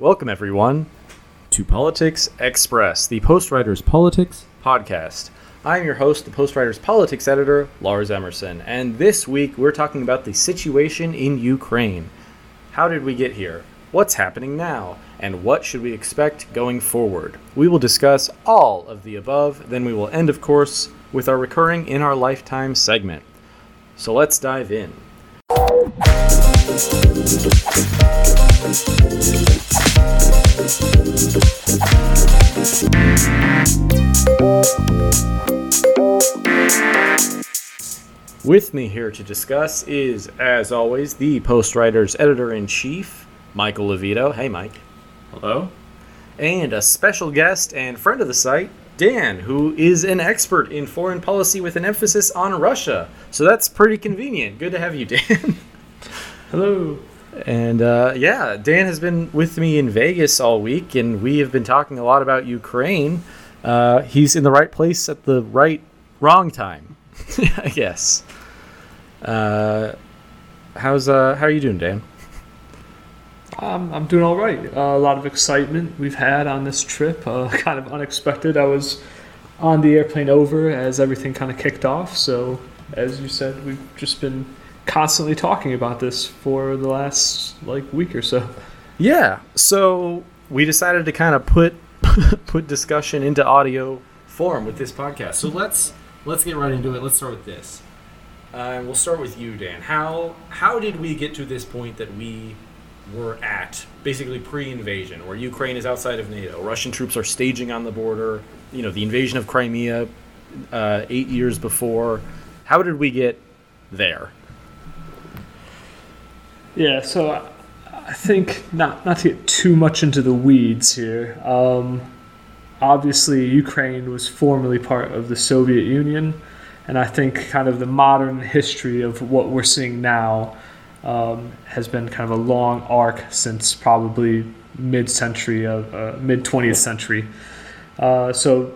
Welcome, everyone, to Politics Express, the Post Writers Politics podcast. I'm your host, the Post Writers Politics editor, Lars Emerson, and this week we're talking about the situation in Ukraine. How did we get here? What's happening now? And what should we expect going forward? We will discuss all of the above, then we will end, of course, with our recurring In Our Lifetime segment. So let's dive in. With me here to discuss is, as always, the Post Writers Editor in Chief, Michael Levito. Hey, Mike. Hello. And a special guest and friend of the site, Dan, who is an expert in foreign policy with an emphasis on Russia. So that's pretty convenient. Good to have you, Dan. Hello. And uh, yeah, Dan has been with me in Vegas all week, and we have been talking a lot about Ukraine. Uh, he's in the right place at the right wrong time, I guess. Uh, how's uh, how are you doing, Dan? Um, I'm doing all right. A lot of excitement we've had on this trip. Uh, kind of unexpected. I was on the airplane over as everything kind of kicked off. So, as you said, we've just been constantly talking about this for the last like week or so. Yeah. So we decided to kind of put put discussion into audio form with this podcast. So let's let's get right into it. Let's start with this. Uh, we'll start with you, Dan. How how did we get to this point that we were at, basically pre-invasion, where Ukraine is outside of NATO, Russian troops are staging on the border. You know, the invasion of Crimea uh, eight years before. How did we get there? Yeah. So I, think not not to get too much into the weeds here. Um, obviously, Ukraine was formerly part of the Soviet Union, and I think kind of the modern history of what we're seeing now um, has been kind of a long arc since probably mid-century of uh, mid 20th century. Uh, so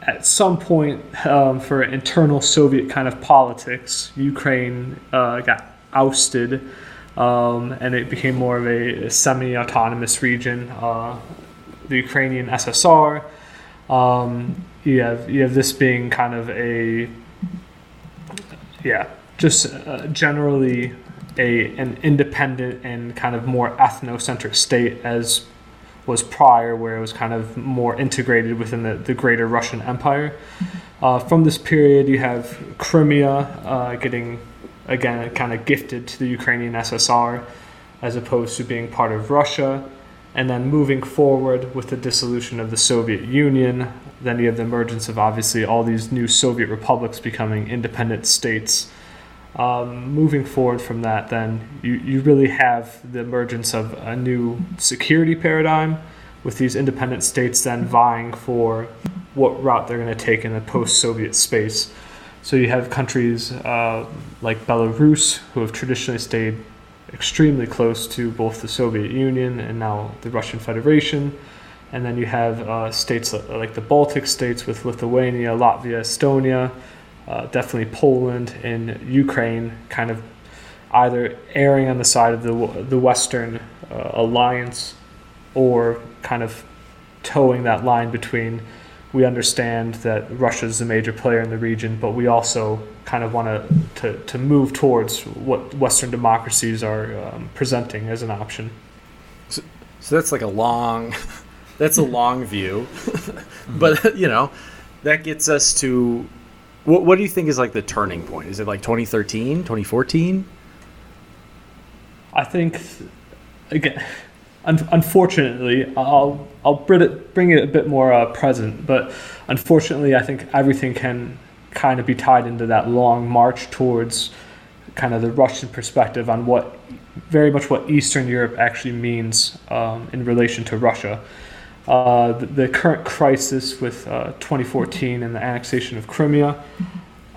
at some point, um, for internal Soviet kind of politics, Ukraine uh, got ousted, um, and it became more of a semi-autonomous region. Uh, the Ukrainian SSR. Um, you have you have this being kind of a yeah, just uh, generally a an independent and kind of more ethnocentric state as was prior, where it was kind of more integrated within the, the greater Russian Empire. Uh, from this period, you have Crimea uh, getting, again, kind of gifted to the Ukrainian SSR as opposed to being part of Russia. And then moving forward with the dissolution of the Soviet Union, then you have the emergence of obviously all these new Soviet republics becoming independent states um, moving forward from that, then you, you really have the emergence of a new security paradigm with these independent states then vying for what route they're going to take in the post Soviet space. So you have countries uh, like Belarus who have traditionally stayed extremely close to both the Soviet Union and now the Russian Federation. And then you have uh, states like the Baltic states with Lithuania, Latvia, Estonia, uh, definitely Poland and Ukraine kind of either erring on the side of the, the Western uh, alliance or kind of toeing that line between we understand that Russia is a major player in the region, but we also kind of want to, to move towards what Western democracies are um, presenting as an option. So, so that's like a long, that's a long view, but you know, that gets us to what, what do you think is like the turning point? Is it like 2013, 2014? I think, again, un- unfortunately, I'll I'll bring it bring it a bit more uh, present, but unfortunately, I think everything can kind of be tied into that long march towards kind of the Russian perspective on what very much what Eastern Europe actually means um, in relation to Russia. Uh, the, the, current crisis with uh, 2014 and the annexation of Crimea,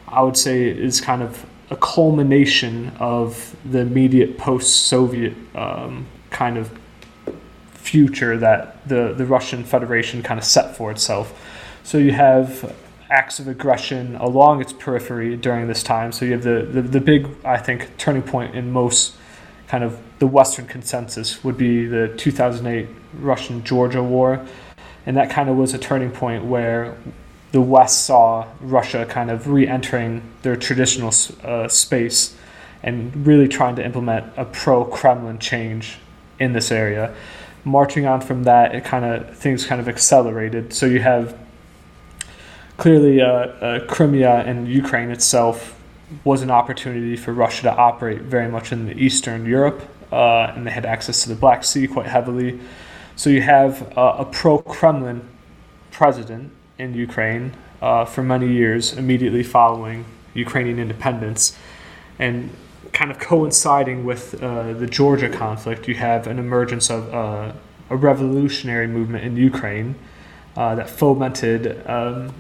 I would say, is kind of a culmination of the immediate post-Soviet um, kind of future that the, the Russian Federation kind of set for itself. So you have acts of aggression along its periphery during this time. So you have the, the, the big, I think, turning point in most kind of the Western consensus would be the 2008 Russian Georgia War. And that kind of was a turning point where the West saw Russia kind of re entering their traditional uh, space and really trying to implement a pro Kremlin change in this area. Marching on from that, it kind of things kind of accelerated. So you have clearly uh, uh, Crimea and Ukraine itself was an opportunity for Russia to operate very much in the Eastern Europe, uh, and they had access to the Black Sea quite heavily. So you have uh, a pro Kremlin president in Ukraine uh, for many years immediately following Ukrainian independence. And kind of coinciding with uh, the Georgia conflict, you have an emergence of uh, a revolutionary movement in Ukraine uh, that fomented, um,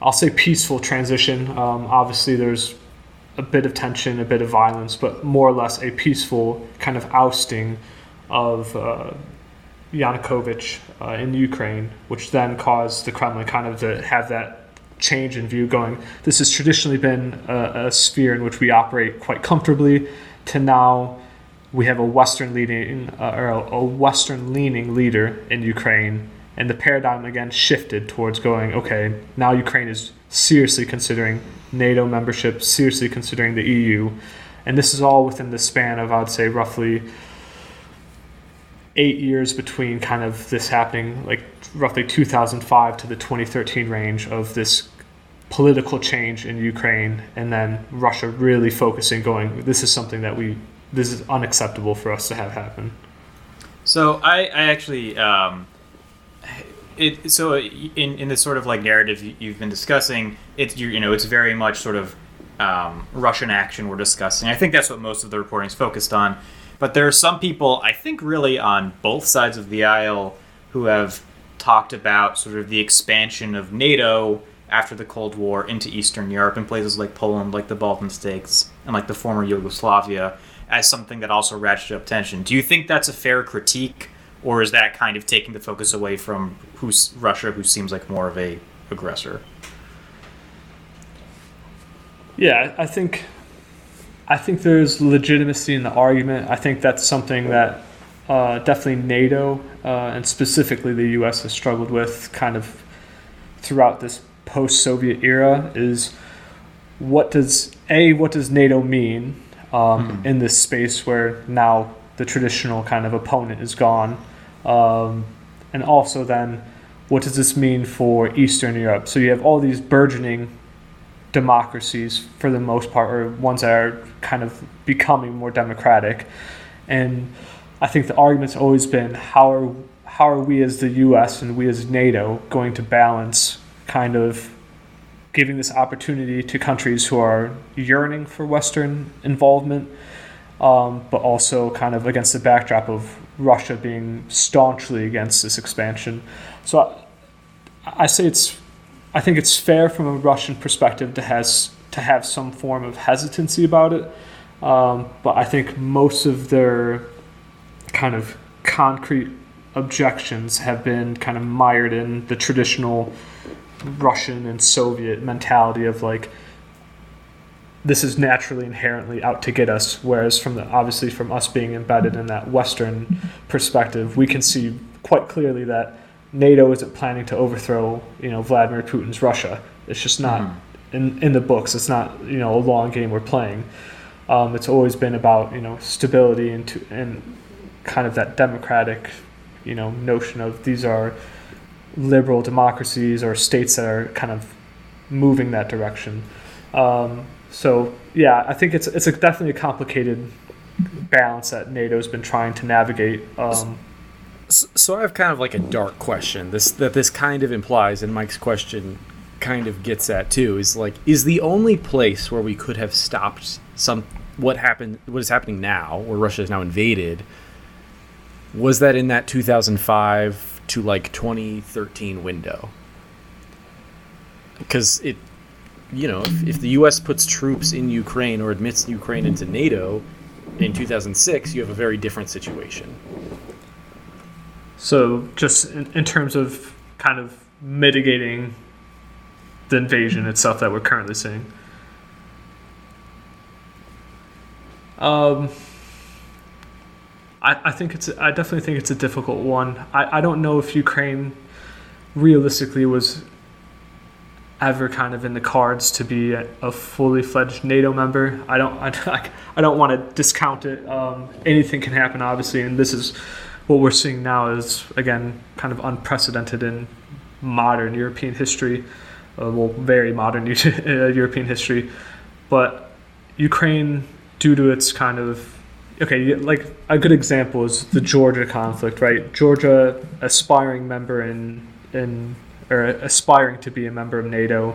I'll say, peaceful transition. Um, obviously, there's a bit of tension, a bit of violence, but more or less a peaceful kind of ousting of uh, Yanukovych uh, in Ukraine, which then caused the Kremlin kind of to have that change in view going, this has traditionally been a, a sphere in which we operate quite comfortably, to now we have a Western leading uh, or a, a Western leaning leader in Ukraine, and the paradigm again shifted towards going, okay, now Ukraine is seriously considering NATO membership, seriously considering the EU, and this is all within the span of I'd say roughly eight years between kind of this happening, like roughly 2005 to the 2013 range of this political change in Ukraine, and then Russia really focusing, going, this is something that we, this is unacceptable for us to have happen. So I, I actually, um, it so in in this sort of like narrative you've been discussing, it's you know it's very much sort of um, Russian action we're discussing. I think that's what most of the reporting is focused on. But there are some people, I think, really on both sides of the aisle who have talked about sort of the expansion of NATO after the Cold War into Eastern Europe and places like Poland, like the Balkan states, and like the former Yugoslavia as something that also ratcheted up tension. Do you think that's a fair critique, or is that kind of taking the focus away from who's Russia, who seems like more of a aggressor? Yeah, I think I think there's legitimacy in the argument. I think that's something that uh, definitely NATO uh, and specifically the U.S. has struggled with kind of throughout this post-Soviet era. Is what does a what does NATO mean um, mm-hmm. in this space where now the traditional kind of opponent is gone, um, and also then what does this mean for Eastern Europe? So you have all these burgeoning democracies for the most part, or ones that are kind of becoming more democratic. And I think the argument's always been how are how are we as the U.S. and we as NATO going to balance kind of giving this opportunity to countries who are yearning for Western involvement, um, but also kind of against the backdrop of Russia being staunchly against this expansion. So I, I say it's I think it's fair from a Russian perspective to has to have some form of hesitancy about it. Um, but I think most of their kind of concrete objections have been kind of mired in the traditional Russian and Soviet mentality of like this is naturally inherently out to get us whereas from the obviously from us being embedded in that western perspective we can see quite clearly that NATO isn't planning to overthrow, you know, Vladimir Putin's Russia. It's just not mm-hmm. in in the books. It's not you know a long game we're playing. Um, it's always been about you know stability and to, and kind of that democratic, you know, notion of these are liberal democracies or states that are kind of moving that direction. Um, so yeah, I think it's it's a, definitely a complicated balance that NATO's been trying to navigate. Um, so I have kind of like a dark question. This that this kind of implies, and Mike's question kind of gets at too. Is like, is the only place where we could have stopped some what happened, what is happening now, where Russia is now invaded, was that in that 2005 to like 2013 window? Because it, you know, if, if the U.S. puts troops in Ukraine or admits Ukraine into NATO in 2006, you have a very different situation. So, just in, in terms of kind of mitigating the invasion itself that we're currently seeing. Um, I, I think it's I definitely think it's a difficult one. I, I don't know if Ukraine realistically was ever kind of in the cards to be a, fully fledged NATO member. I don't I, I don't want to discount it. Um, anything can happen, obviously, and this is what we're seeing now is again kind of unprecedented in modern European history, uh, well, very modern European history. But Ukraine, due to its kind of okay, like a good example is the Georgia conflict, right? Georgia, aspiring member in in or aspiring to be a member of NATO,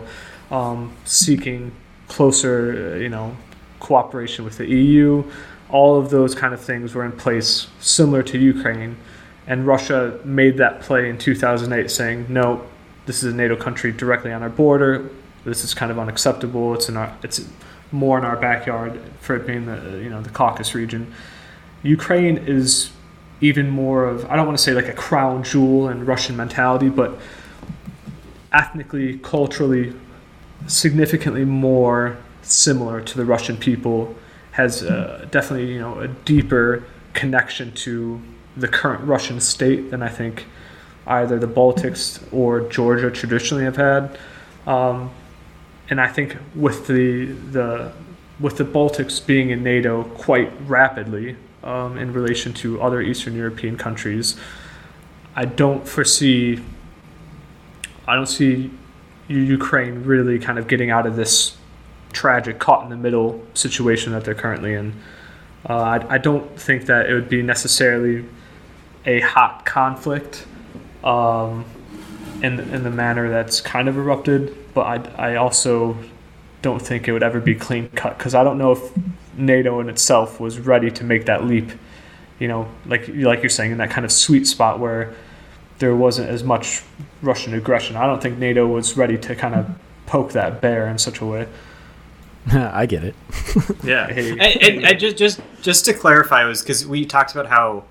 um, seeking closer, you know, cooperation with the EU. All of those kind of things were in place, similar to Ukraine, and Russia made that play in 2008, saying, "No, this is a NATO country directly on our border. This is kind of unacceptable. It's in it's more in our backyard for it being the, you know, the Caucasus region." Ukraine is even more of I don't want to say like a crown jewel in Russian mentality, but ethnically, culturally, significantly more similar to the Russian people, has uh, definitely you know a deeper connection to the current Russian state than I think either the Baltics or Georgia traditionally have had. Um, and I think with the the with the Baltics being in NATO quite rapidly um, in relation to other Eastern European countries, I don't foresee I don't see Ukraine really kind of getting out of this tragic caught in the middle situation that they're currently in. Uh, I, I, don't think that it would be necessarily a hot conflict um, in, in the manner that's kind of erupted, but I, I also don't think it would ever be clean cut because I don't know if NATO in itself was ready to make that leap. You know, like like you're saying, in that kind of sweet spot where there wasn't as much Russian aggression. I don't think NATO was ready to kind of poke that bear in such a way. I get it. yeah, and, and, and, just just just to clarify, was because we talked about how,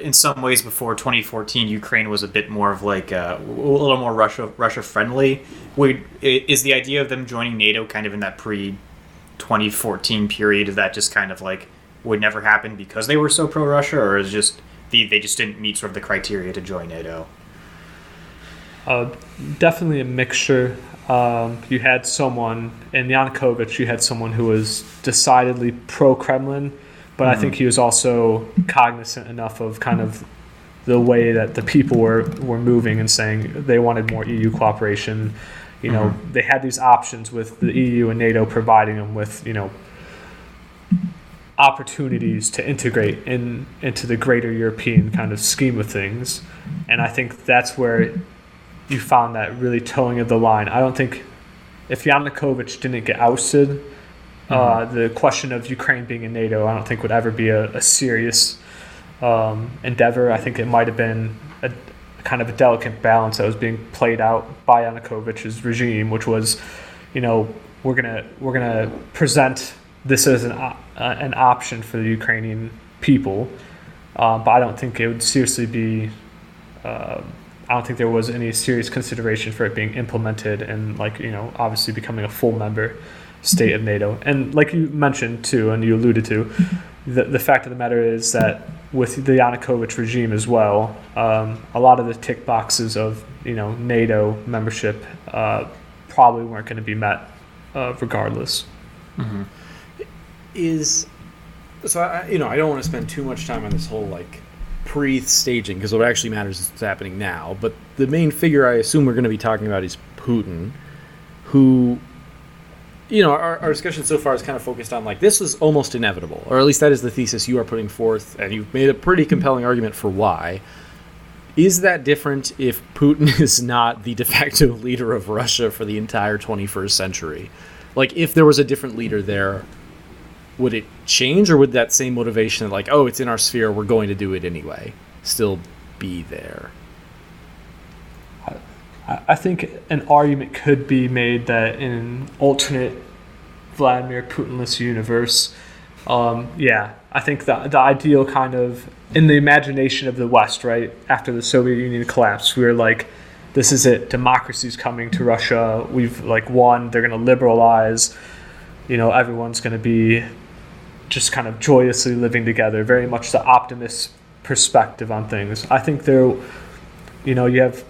in some ways, before 2014, Ukraine was a bit more of like a, a little more Russia Russia friendly. Would is the idea of them joining NATO kind of in that pre 2014 period? Is that just kind of like would never happen because they were so pro Russia, or is just the, they just didn't meet sort of the criteria to join NATO? Uh, definitely a mixture. Um, you had someone in Yanukovych. You had someone who was decidedly pro-Kremlin, but mm-hmm. I think he was also cognizant enough of kind of the way that the people were were moving and saying they wanted more EU cooperation. You know, mm-hmm. they had these options with the EU and NATO providing them with you know opportunities to integrate in into the greater European kind of scheme of things. And I think that's where you found that really toeing of the line. I don't think if Yanukovych didn't get ousted, uh, mm-hmm. the question of Ukraine being in NATO, I don't think would ever be a, a serious um, endeavor. I think it might have been a, a, kind of a delicate balance that was being played out by Yanukovych's regime, which was, you know, we're gonna we're gonna present this as an, uh, an option for the Ukrainian people, uh, but I don't think it would seriously be. Uh, I don't think there was any serious consideration for it being implemented and, like you know, obviously becoming a full member state of NATO. And like you mentioned too, and you alluded to, the the fact of the matter is that with the Yanukovych regime as well, um, a lot of the tick boxes of you know NATO membership uh, probably weren't going to be met uh, regardless. Mm-hmm is so I, you know I don't want to spend too much time on this whole like pre-staging because what actually matters is what's happening now. But the main figure I assume we're going to be talking about is Putin, who, you know, our, our discussion so far is kind of focused on like this was almost inevitable, or at least that is the thesis you are putting forth, and you've made a pretty compelling argument for why. Is that different if Putin is not the de facto leader of Russia for the entire 21st century? Like, if there was a different leader there, would it change or would that same motivation like oh it's in our sphere we're going to do it anyway still be there i think an argument could be made that in an alternate vladimir putinless universe um, yeah i think the, the ideal kind of in the imagination of the west right after the soviet union collapsed we were like this is it democracy's coming to russia we've like won they're going to liberalize you know everyone's going to be just kind of joyously living together, very much the optimist perspective on things. I think there, you know, you have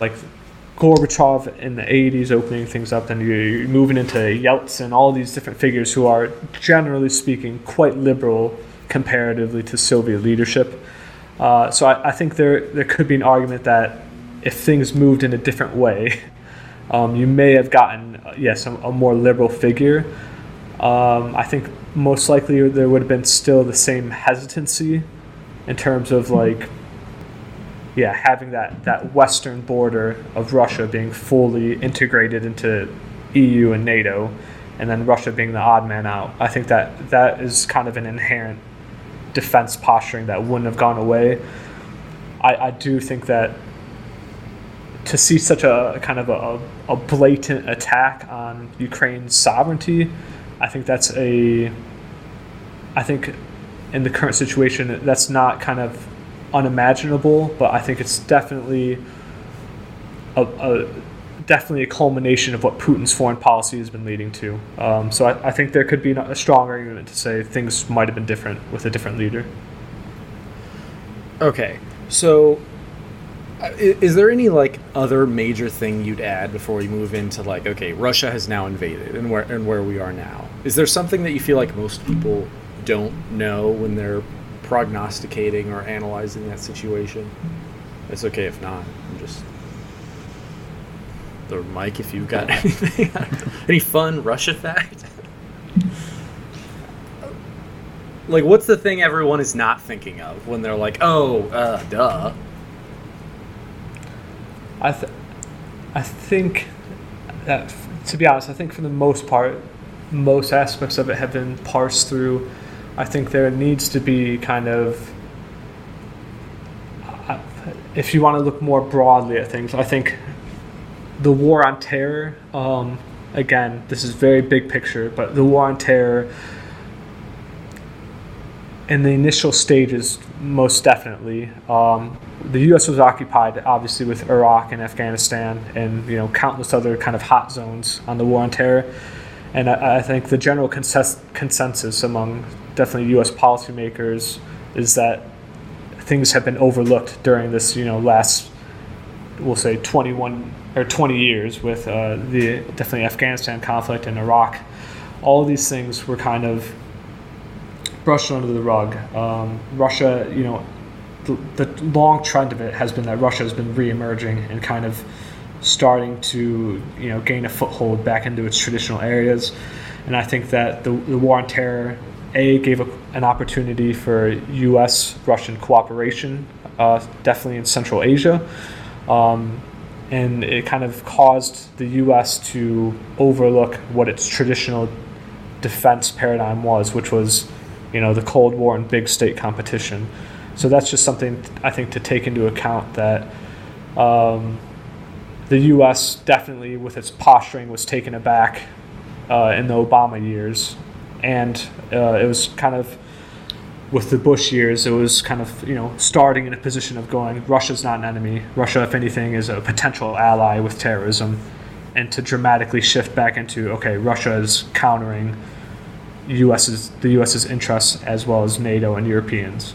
like Gorbachev in the 80s opening things up, and you're moving into Yeltsin, all these different figures who are, generally speaking, quite liberal comparatively to Soviet leadership. Uh, so I, I, think there, there could be an argument that if things moved in a different way, um, you may have gotten, uh, yes, a, a, more liberal figure. Um, I think most likely there would have been still the same hesitancy in terms of like yeah having that that western border of Russia being fully integrated into EU and NATO and then Russia being the odd man out I think that that is kind of an inherent defense posturing that wouldn't have gone away. I, I do think that to see such a kind of a, a blatant attack on Ukraine's sovereignty I think that's a I think in the current situation, that's not kind of unimaginable, but I think it's definitely a, a definitely a culmination of what Putin's foreign policy has been leading to. Um, so I, I, think there could be a strong argument to say things might have been different with a different leader. Okay, so uh, is there any like other major thing you'd add before we move into like okay, Russia has now invaded and where and where we are now? Is there something that you feel like most people don't know when they're prognosticating or analyzing that situation. It's okay if not. I'm just the Mike. If you've got anything, any fun Russia fact. like, what's the thing everyone is not thinking of when they're like, "Oh, uh, duh." I, th- I think that, to be honest, I think for the most part, most aspects of it have been parsed through I think there needs to be kind of, uh, if you want to look more broadly at things, I think the war on terror, um, again, this is very big picture, but the war on terror in the initial stages, most definitely. Um, the U.S. was occupied, obviously, with Iraq and Afghanistan, and you know countless other kind of hot zones on the war on terror. And I, I think the general consensus among definitely U.S. policymakers is that things have been overlooked during this, you know, last, we'll say, 21 or 20 years with uh, the definitely Afghanistan conflict and Iraq. All these things were kind of brushed under the rug. Um, Russia, you know, the, the long trend of it has been that Russia has been reemerging and kind of starting to, you know, gain a foothold back into its traditional areas. And I think that the, the war on terror a gave a, an opportunity for U.S. Russian cooperation, uh, definitely in Central Asia, um, and it kind of caused the U.S. to overlook what its traditional defense paradigm was, which was, you know, the Cold War and big state competition. So that's just something I think to take into account that. Um, the U.S. definitely, with its posturing, was taken aback uh, in the Obama years and uh, it was kind of with the Bush years, it was kind of you know starting in a position of going Russia's not an enemy. Russia, if anything, is a potential ally with terrorism, and to dramatically shift back into okay, Russia is countering U.S.'s the U.S.'s interests as well as NATO and Europeans.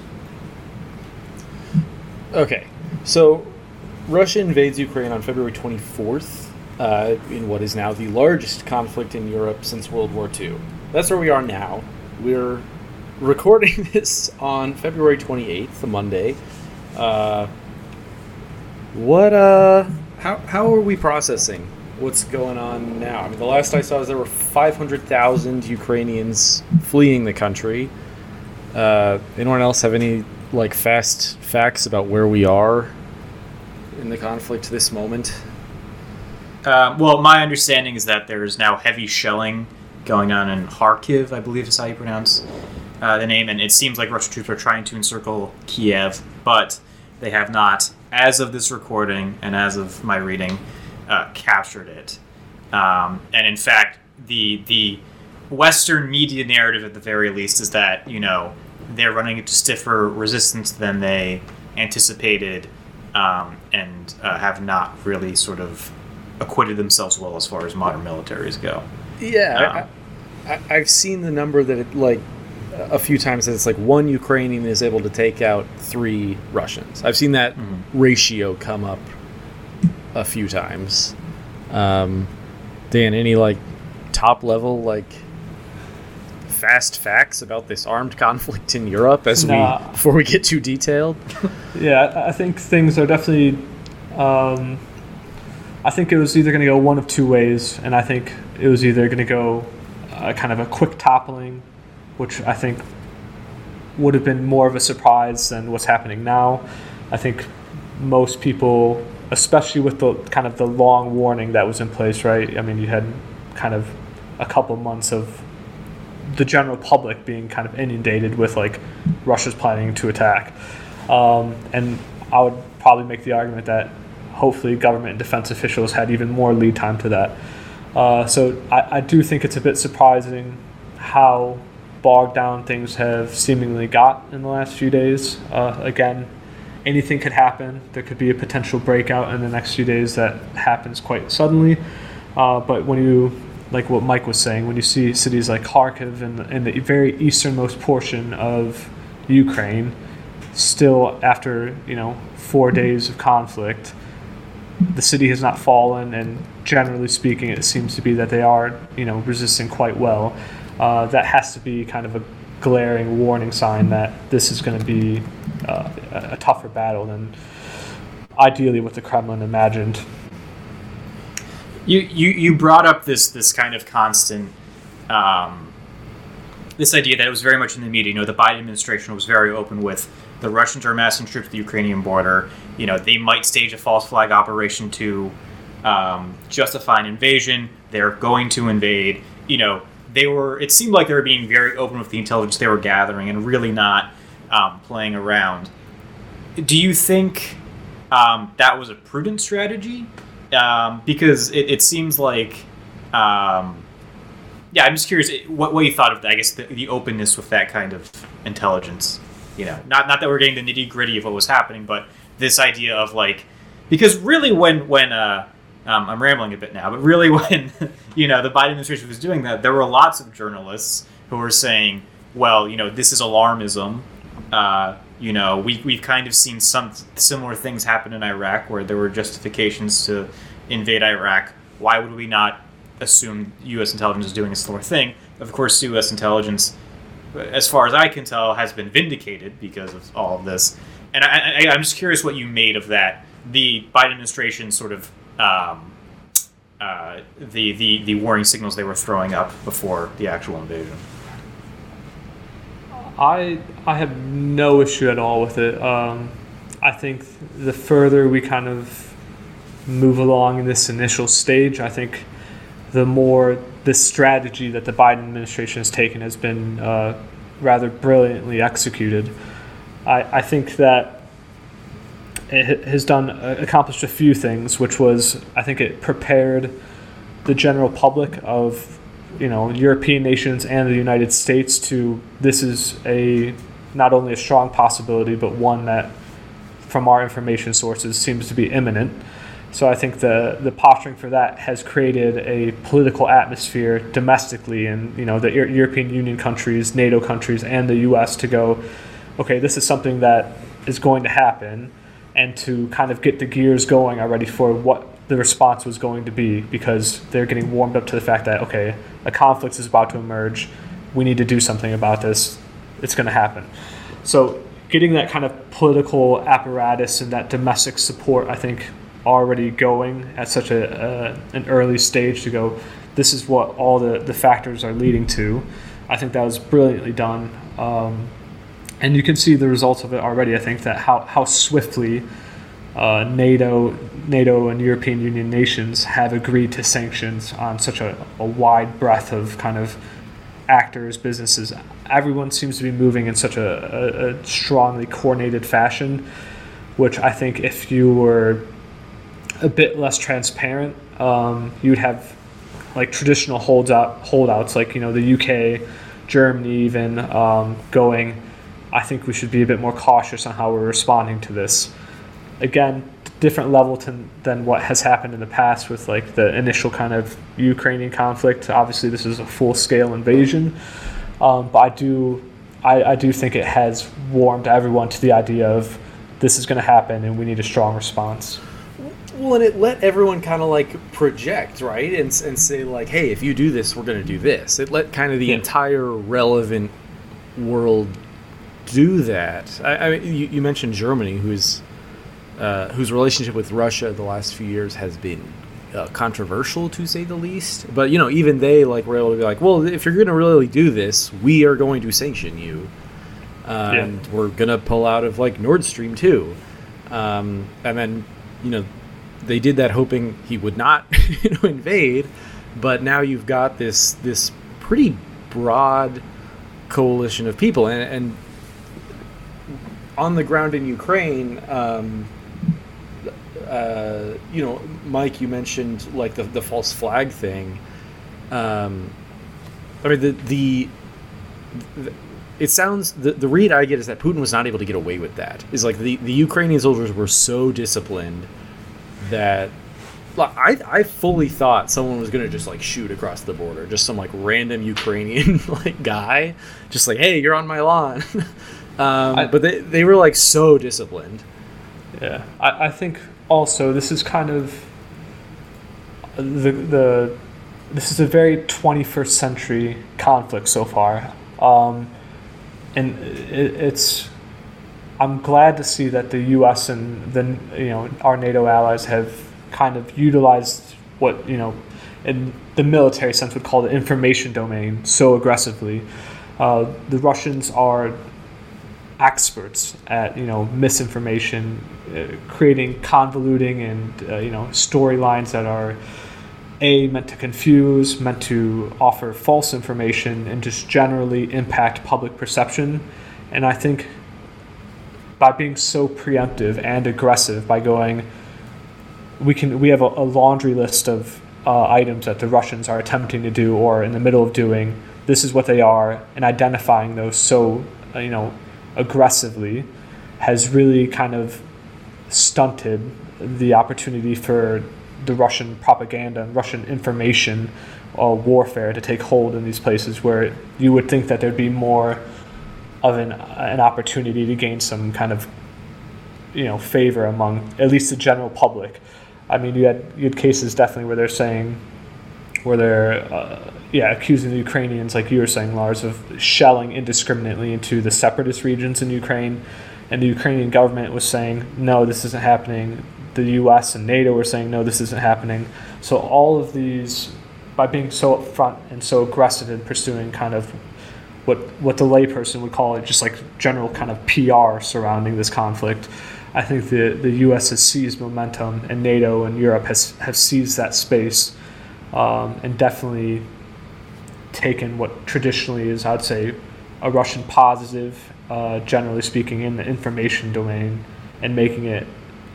Okay, so Russia invades Ukraine on February 24th uh, in what is now the largest conflict in Europe since World War II that's where we are now. We're recording this on February 28th, a Monday. Uh, what, uh, how, how are we processing what's going on now? I mean, the last I saw is there were 500,000 Ukrainians fleeing the country. Uh, anyone else have any, like, fast facts about where we are in the conflict this moment? Uh, well, my understanding is that there's now heavy shelling going on in Kharkiv, I believe is how you pronounce uh, the name, and it seems like Russian troops are trying to encircle Kiev, but they have not, as of this recording and as of my reading, uh, captured it. Um, and in fact, the the Western media narrative, at the very least, is that you know they're running into stiffer resistance than they anticipated, um, and uh, have not really sort of acquitted themselves well as far as modern militaries go. Yeah, I, have seen the number that it like a few times that it's like one Ukrainian is able to take out three Russians. I've seen that ratio come up a few times. Um, Dan, any like top level like fast facts about this armed conflict in Europe as Nah. we before we get too detailed? Yeah, I- think things are definitely. Um, I think it was either going to go one of two ways, and I think it was either going to go uh, kind of a quick toppling, which I think would have been more of a surprise than what's happening now. I think most people, especially with the kind of the long warning that was in place, right? I mean, you had kind of a couple months of the general public being kind of inundated with like Russia's planning to attack. Um, and I would probably make the argument that hopefully government and defense officials had even more lead time to that. Uh, so I, I do think it's a bit surprising how bogged down things have seemingly got in the last few days. Uh, again, anything could happen. There could be a potential breakout in the next few days that happens quite suddenly. Uh, but when you, like what Mike was saying, when you see cities like Kharkiv in the, very easternmost portion of Ukraine, still after you know four days of conflict, the city has not fallen, and generally speaking, it seems to be that they are you know resisting quite well. Uh, that has to be kind of a glaring warning sign that this is going to be uh, a tougher battle than ideally what the Kremlin imagined. You, you you brought up this this kind of constant um, this idea that it was very much in the media. You know, the Biden administration was very open with the Russians are massing troops at the Ukrainian border. You know, they might stage a false flag operation to um, justify an invasion. They're going to invade. You know, they were. It seemed like they were being very open with the intelligence they were gathering and really not um, playing around. Do you think um, that was a prudent strategy? Um, because it, it seems like, um, yeah, I'm just curious what, what you thought of that. I guess the, the openness with that kind of intelligence. You know, not not that we're getting the nitty gritty of what was happening, but this idea of like, because really when when uh, um, I'm rambling a bit now, but really when you know the Biden administration was doing that, there were lots of journalists who were saying, well, you know, this is alarmism. Uh, you know, we, we've kind of seen some similar things happen in Iraq where there were justifications to invade Iraq. Why would we not assume U.S. intelligence is doing a similar thing? Of course, U.S. intelligence, as far as I can tell, has been vindicated because of all of this. And I, I'm just curious what you made of that. The Biden administration sort of um, uh, the, the the warning signals they were throwing up before the actual invasion. I I have no issue at all with it. Um, I think the further we kind of move along in this initial stage, I think the more this strategy that the Biden administration has taken has been uh, rather brilliantly executed. I, I think that it has done uh, accomplished a few things, which was I think it prepared the general public of you know European nations and the United States to this is a not only a strong possibility but one that from our information sources seems to be imminent. So I think the the posturing for that has created a political atmosphere domestically in you know the Eu- European Union countries, NATO countries, and the U.S. to go, okay, this is something that is going to happen, and to kind of get the gears going already for what the response was going to be because they're getting warmed up to the fact that okay, a conflict is about to emerge, we need to do something about this, it's going to happen. So getting that kind of political apparatus and that domestic support, I think, already going at such a, an early stage to go, this is what all the, the factors are leading to. I think that was brilliantly done. Um, and you can see the results of it already. I think that how, how swiftly uh, NATO, NATO and European Union nations have agreed to sanctions on such a, a wide breadth of kind of actors, businesses. Everyone seems to be moving in such a, a, a strongly coordinated fashion, which I think if you were a bit less transparent, um, you'd have like traditional holdout holdouts, like you know the UK, Germany, even um, going. I think we should be a bit more cautious on how we're responding to this. Again, different level to, than what has happened in the past with like the initial kind of Ukrainian conflict. Obviously, this is a full scale invasion, um, but I do I, I do think it has warmed everyone to the idea of this is going to happen and we need a strong response. Well, and it let everyone kind of like project, right? And, and say, like, hey, if you do this, we're going to do this. It let kind of the Yeah. entire relevant world do that. I, I mean, you, you mentioned Germany, who's uh, whose relationship with Russia the last few years has been uh, controversial to say the least. But you know, even they like were able to be like, well, if you're going to really do this, we are going to sanction you, uh, Yeah. and we're going to pull out of like Nord Stream 2. Um, and then you know they did that hoping he would not you know invade, but now you've got this this pretty broad coalition of people and, and on the ground in Ukraine, um, uh, you know, Mike, you mentioned like the, the false flag thing. Um, I mean, the, the, the it sounds the, the read I get is that Putin was not able to get away with that. Is like the, the Ukrainian soldiers were so disciplined that like, I, I fully thought someone was gonna just like shoot across the border, just some like random Ukrainian like guy, just like hey, you're on my lawn. um, I- but they, they were like so disciplined. Yeah, I, I think also this is kind of the the this is a very 21st century conflict so far, um, and it, it's. I'm glad to see that the U.S. and the you know our NATO allies have kind of utilized what you know in the military sense would call the information domain so aggressively. Uh, the Russians are experts at you know misinformation, uh, creating convoluting and uh, you know storylines that are a meant to confuse, meant to offer false information, and just generally impact public perception. And I think by being so preemptive and aggressive, by going, we can we have a, a laundry list of uh, items that the Russians are attempting to do or in the middle of doing. This is what they are, and identifying those so uh, you know aggressively has really kind of stunted the opportunity for the Russian propaganda and Russian information uh, warfare to take hold in these places where you would think that there'd be more of an, an opportunity to gain some kind of you know favor among at least the general public. I mean, you had you had cases definitely where they're saying where they're uh, yeah accusing the Ukrainians, like you were saying, Lars, of shelling indiscriminately into the separatist regions in Ukraine, and the Ukrainian government was saying no, this isn't happening. The U.S. and NATO were saying no, this isn't happening. So all of these, by being so upfront and so aggressive in pursuing kind of what what the layperson would call it, just like general kind of PR surrounding this conflict. I think the, the U.S. has seized momentum, and NATO and Europe has have seized that space, um, and definitely taken what traditionally is, I'd say, a Russian positive, uh, generally speaking, in the information domain, and making it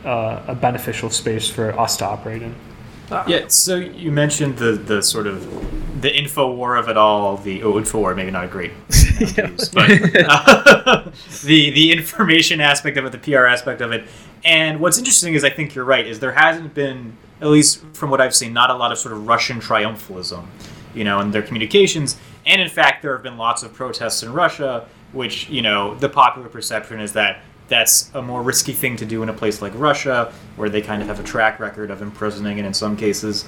uh, a beneficial space for us to operate in. Yeah, so you mentioned the the sort of the info war of it all. The oh, info war, maybe not a great noun use, but uh, the the information aspect of it, the PR aspect of it. And what's interesting is I think you're right. Is there hasn't been, at least from what I've seen, not a lot of sort of Russian triumphalism, you know, in their communications. And in fact, there have been lots of protests in Russia, which you know the popular perception is that that's a more risky thing to do in a place like Russia, where they kind of have a track record of imprisoning and in some cases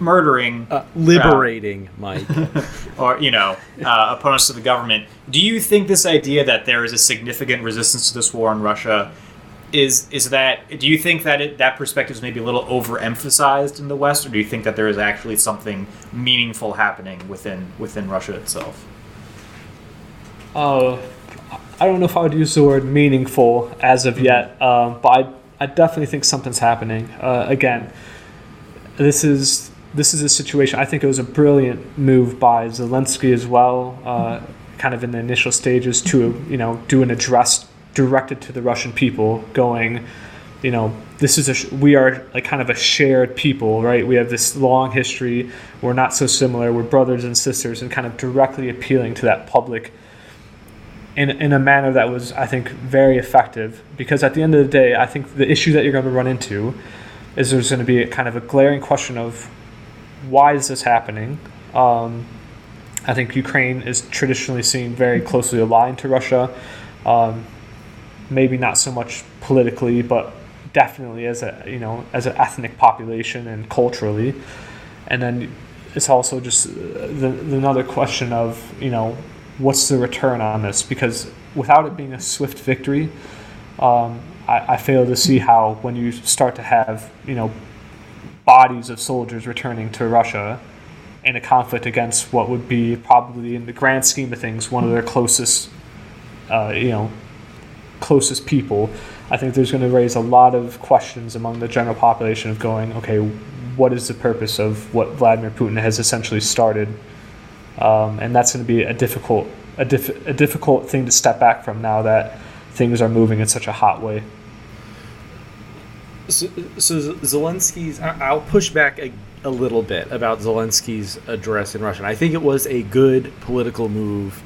murdering Uh, liberating, Mike. or you know uh, opponents of the government. Do you think this idea that there is a significant resistance to this war in Russia is is that do you think that it, that perspective is maybe a little overemphasized in the West, or do you think that there is actually something meaningful happening within within Russia itself? Uh, I don't know if I would use the word meaningful as of yet, um, but I, I definitely think something's happening. Uh, again, this is this is a situation. I think it was a brilliant move by Zelensky as well, uh, kind of in the initial stages to you know do an address directed to the Russian people, going, you know, this is a we are like kind of a shared people, right? We have this long history. We're not so similar. We're brothers and sisters, and kind of directly appealing to that public in, in a manner that was, I think, very effective. Because at the end of the day, I think the issue that you're going to run into is there's going to be a kind of a glaring question of why is this happening? Um, I think Ukraine is traditionally seen very closely aligned to Russia. Um, maybe not so much politically, but definitely as a you know as an ethnic population and culturally. And then it's also just uh, the, the another question of you know what's the return on this because without it being a swift victory, um, I, I fail to see how when you start to have you know bodies of soldiers returning to Russia in a conflict against what would be probably in the grand scheme of things one of their closest uh, you know closest people i think there's going to raise a lot of questions among the general population of going okay what is the purpose of what vladimir putin has essentially started um, and that's going to be a difficult a, diff- a difficult thing to step back from now that things are moving in such a hot way so, so Zelensky's. I'll push back a, a little bit about Zelensky's address in Russian. I think it was a good political move,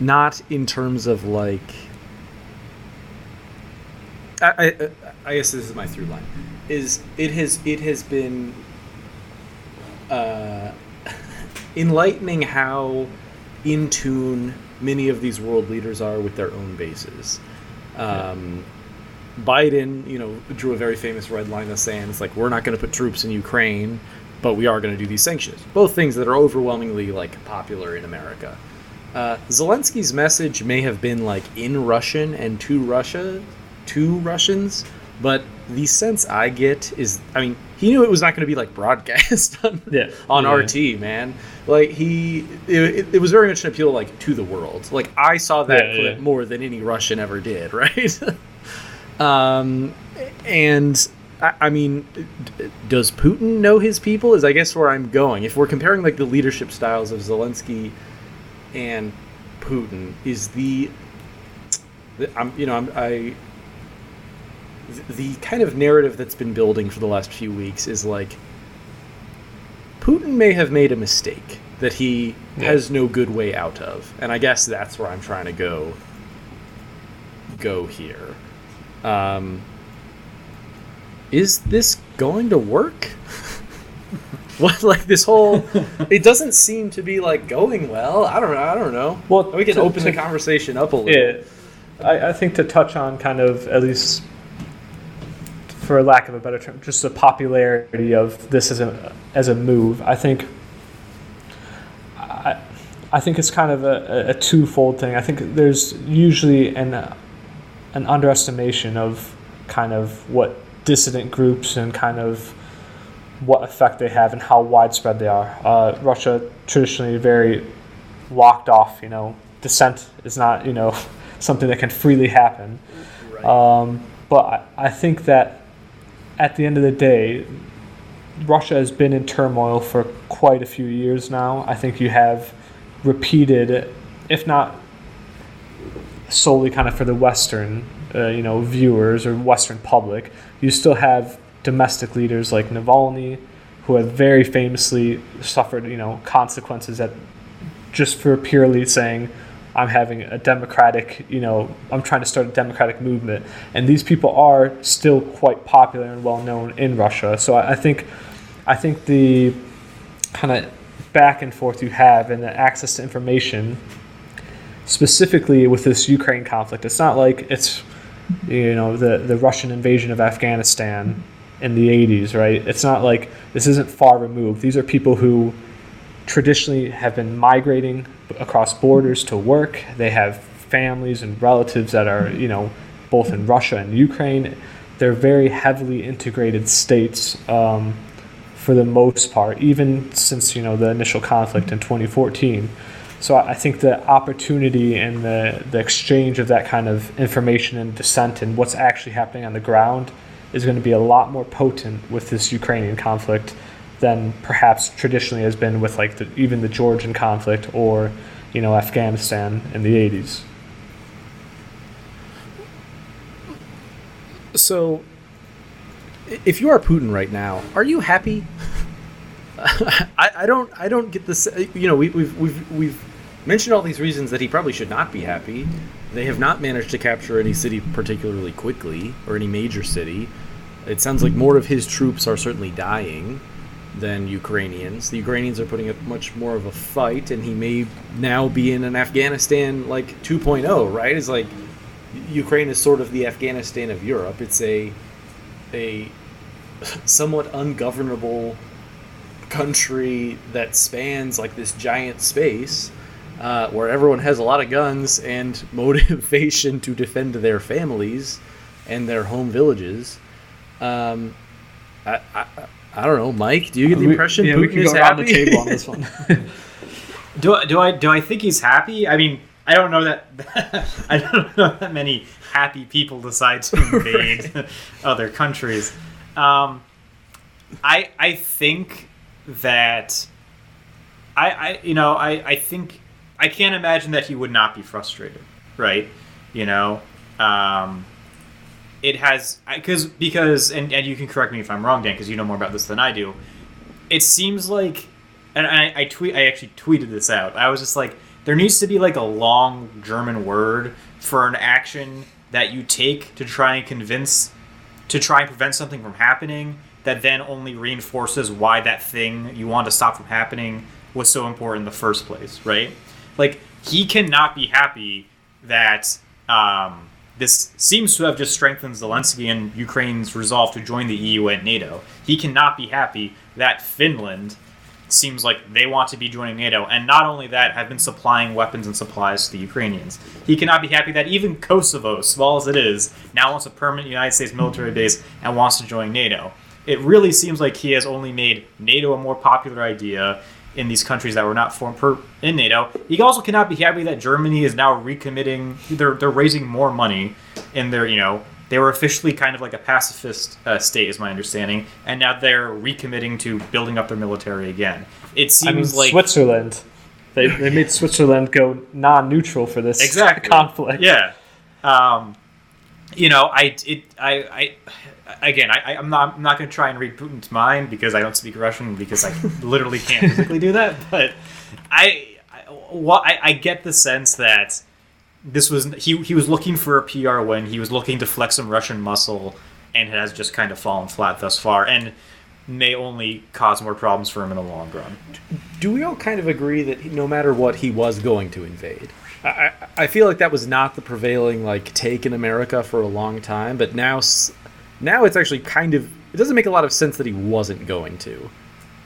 not in terms of like. I, I, guess this is my through line. Is it has it has been uh, enlightening how in tune many of these world leaders are with their own bases. Um, Biden, you know, drew a very famous red line of saying it's like we're not going to put troops in Ukraine, but we are going to do these sanctions. Both things that are overwhelmingly like popular in America. Uh, Zelensky's message may have been like in Russian and to Russia, to Russians, but the sense I get is, I mean, he knew it was not going to be like broadcast on, Yeah. on Yeah. RT, man. Like he, it, it was very much an appeal like to the world. Like I saw that Yeah, clip more than any Russian ever did, right? um, and I, I mean, d- does Putin know his people? Is I guess where I'm going. If we're comparing like the leadership styles of Zelensky and Putin, is the, the I'm you know I'm, I the kind of narrative that's been building for the last few weeks is like Putin may have made a mistake that he Yeah. has no good way out of, and I guess that's where I'm trying to go. Go here. Um, is this going to work? what like this whole? it doesn't seem to be like going well. I don't know. I don't know. Well, we can to- open to- the conversation up a little. Yeah, I, I think to touch on kind of at least, for lack of a better term, just the popularity of this as a as a move. I think. I, I think it's kind of a, a twofold thing. I think there's usually an an underestimation of kind of what dissident groups and kind of what effect they have and how widespread they are. Uh, Russia traditionally very locked off. You know, dissent is not you know something that can freely happen. Right. Um, but I, I think that at the end of the day, Russia has been in turmoil for quite a few years now. I think you have repeated, if not solely kind of for the Western, uh, you know, viewers or Western public, you still have domestic leaders like Navalny, who have very famously suffered, you know, consequences that just for purely saying, I'm having a democratic, you know, I'm trying to start a democratic movement. And these people are still quite popular and well known in Russia. So I, I think, I think the kind of back and forth you have and the access to information, specifically with this Ukraine conflict, it's not like it's, you know, the, the Russian invasion of Afghanistan in the 80s, right? It's not like this isn't far removed. These are people who traditionally have been migrating across borders to work. They have families and relatives that are, you know, both in Russia and Ukraine. They're very heavily integrated states um, for the most part, even since you know the initial conflict in 2014. So I think the opportunity and the, the exchange of that kind of information and dissent and what's actually happening on the ground is going to be a lot more potent with this Ukrainian conflict than perhaps traditionally has been with like the, even the Georgian conflict or you know Afghanistan in the 80s. So, if you are Putin right now, are you happy? I, I don't. I don't get this. You know, we, we've we've we've mentioned all these reasons that he probably should not be happy. They have not managed to capture any city particularly quickly, or any major city. It sounds like more of his troops are certainly dying. Than Ukrainians. The Ukrainians are putting up much more of a fight, and he may now be in an Afghanistan like 2.0, right? It's like Ukraine is sort of the Afghanistan of Europe. It's a a somewhat ungovernable country that spans like this giant space uh, where everyone has a lot of guns and motivation to defend their families and their home villages. Um, I, I, I don't know, Mike. Do you get the We- impression yeah, Putin we can is go around happy? the table on this one. Do I, do I do I think he's happy? I mean, I don't know that I don't know that many happy people decide to invade other countries. Um, I I think that I I you know I I think I can't imagine that he would not be frustrated, right? You know, um, it has because because and and you can correct me if I'm wrong, Dan, because you know more about this than I do. It seems like and I, I tweet I actually tweeted this out. I was just like, there needs to be like a long German word for an action that you take to try and convince to try and prevent something from happening that then only reinforces why that thing you want to stop from happening was so important in the first place, right? Like he cannot be happy that um, this seems to have just strengthened Zelensky and Ukraine's resolve to join the EU and NATO. He cannot be happy that Finland seems like they want to be joining NATO, and not only that, have been supplying weapons and supplies to the Ukrainians. He cannot be happy that even Kosovo, small as it is, now wants a permanent United States military base and wants to join NATO. It really seems like he has only made NATO a more popular idea in these countries that were not formed per, in NATO. He also cannot be happy that Germany is now recommitting. They're they're raising more money in their you know they were officially kind of like a pacifist uh, state, is my understanding, and now they're recommitting to building up their military again. It I mean, seems like Switzerland. They, they made Switzerland go non-neutral for this exactly conflict. Yeah, um, you know, I it I I again I I'm not I'm not going to try and read Putin's mind because I don't speak Russian because I literally can't physically do that. But I I, what I, I get the sense that this was he he was looking for a PR win. He was looking to flex some Russian muscle, and it has just kind of fallen flat thus far, and may only cause more problems for him in the long run. do we all kind of agree that no matter what, he was going to invade? I, feel like that was not the prevailing like take in America for a long time, but now, now it's actually kind of. It doesn't make a lot of sense that he wasn't going to,